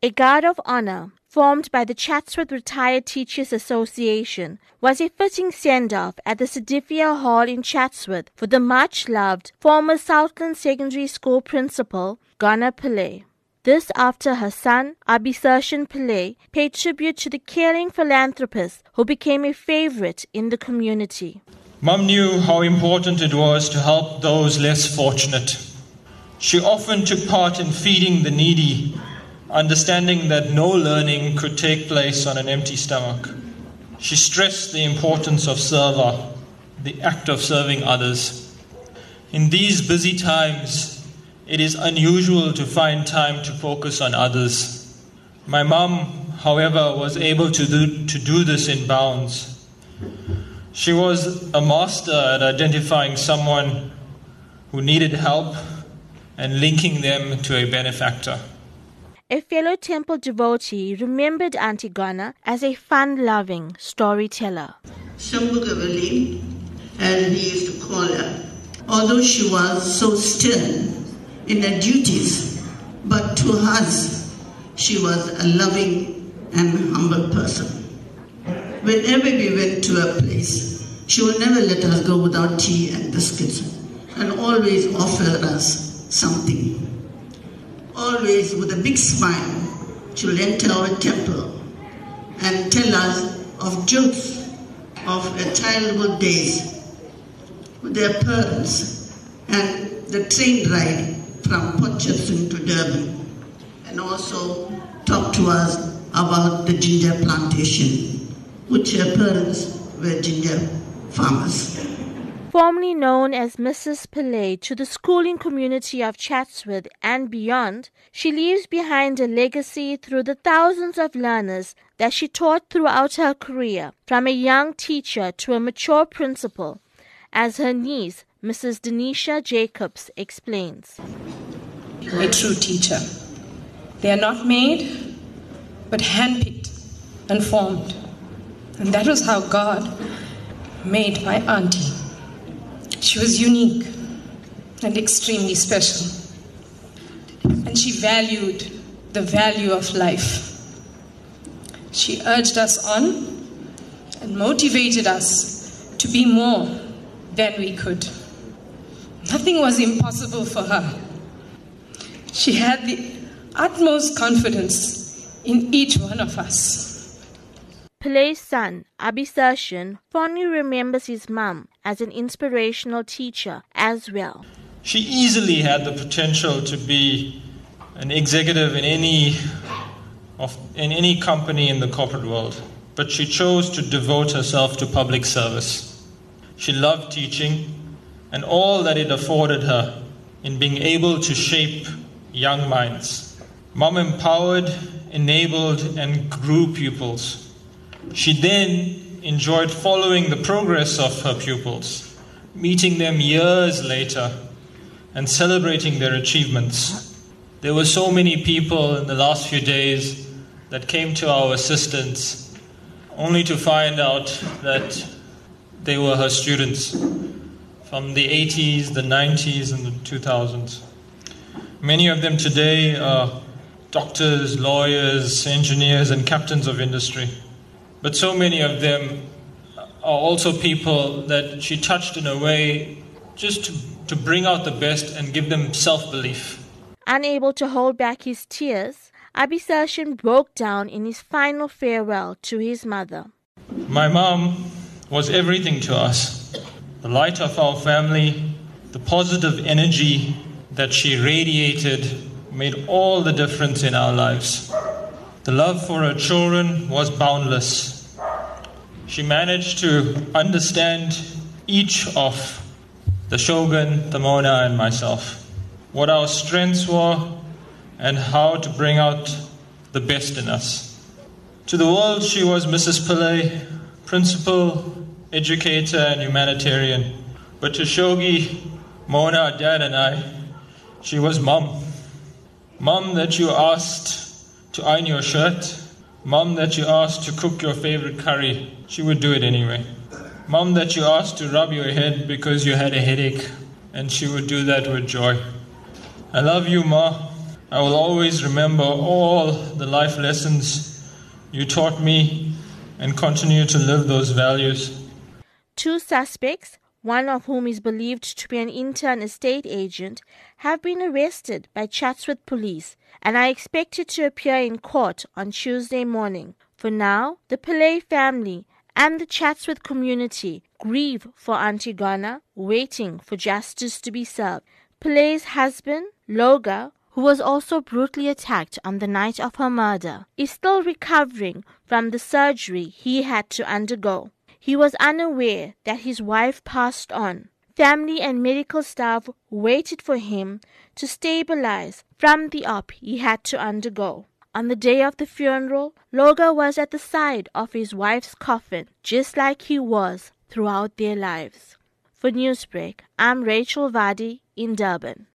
A guard of honor, formed by the Chatsworth Retired Teachers Association, was a fitting send off at the Sedifia Hall in Chatsworth for the much loved former Southlands Secondary School principal, Gona Pillay. This after her son, Abisershan Pillay, paid tribute to the caring philanthropist who became a favorite in the community. Mum knew how important it was to help those less fortunate. She often took part in feeding the needy understanding that no learning could take place on an empty stomach. She stressed the importance of seva, the act of serving others. In these busy times, it is unusual to find time to focus on others. My mom, however, was able to do, to do this in bounds. She was a master at identifying someone who needed help and linking them to a benefactor. A fellow temple devotee remembered Auntie Gona as a fun loving storyteller. Shambhugavali, and he used to call her, although she was so stern in her duties, but to us, she was a loving and humble person. Whenever we went to her place, she would never let us go without tea and biscuits and always offer us something always with a big smile, she'll enter our temple and tell us of jokes of childhood days with their parents and the train ride from Potchefstroom to Durban and also talk to us about the ginger plantation, which her parents were ginger farmers formerly known as Mrs. Pillay to the schooling community of Chatsworth and beyond, she leaves behind a legacy through the thousands of learners that she taught throughout her career, from a young teacher to a mature principal, as her niece, Mrs. Denisha Jacobs, explains. A true teacher. They are not made, but handpicked and formed. And that was how God made my auntie. She was unique and extremely special. And she valued the value of life. She urged us on and motivated us to be more than we could. Nothing was impossible for her. She had the utmost confidence in each one of us. Pillay's son, Abisershan, fondly remembers his mum as an inspirational teacher as well. She easily had the potential to be an executive in any of, in any company in the corporate world, but she chose to devote herself to public service. She loved teaching and all that it afforded her in being able to shape young minds. Mom empowered, enabled, and grew pupils she then enjoyed following the progress of her pupils, meeting them years later, and celebrating their achievements. There were so many people in the last few days that came to our assistance only to find out that they were her students from the 80s, the 90s, and the 2000s. Many of them today are doctors, lawyers, engineers, and captains of industry. But so many of them are also people that she touched in a way just to, to bring out the best and give them self belief. Unable to hold back his tears, Abisershan broke down in his final farewell to his mother. My mom was everything to us the light of our family, the positive energy that she radiated made all the difference in our lives. The love for her children was boundless. She managed to understand each of the shogun, the Mona, and myself, what our strengths were, and how to bring out the best in us. To the world, she was Mrs. Pillay, principal, educator, and humanitarian. But to Shogi, Mona, Dad, and I, she was mom. Mom that you asked to iron your shirt. Mom that you asked to cook your favorite curry, she would do it anyway. Mom that you asked to rub your head because you had a headache, and she would do that with joy. I love you, Ma. I will always remember all the life lessons you taught me and continue to live those values. Two suspects, one of whom is believed to be an intern estate agent, have been arrested by Chatsworth police and are expected to appear in court on Tuesday morning. For now, the Pillay family and the Chatsworth community grieve for Auntie Gona, waiting for justice to be served. Pillay's husband, Loga, who was also brutally attacked on the night of her murder, is still recovering from the surgery he had to undergo. He was unaware that his wife passed on. Family and medical staff waited for him to stabilize from the op he had to undergo. On the day of the funeral, Loga was at the side of his wife's coffin, just like he was throughout their lives. For Newsbreak, I'm Rachel Vadi in Durban.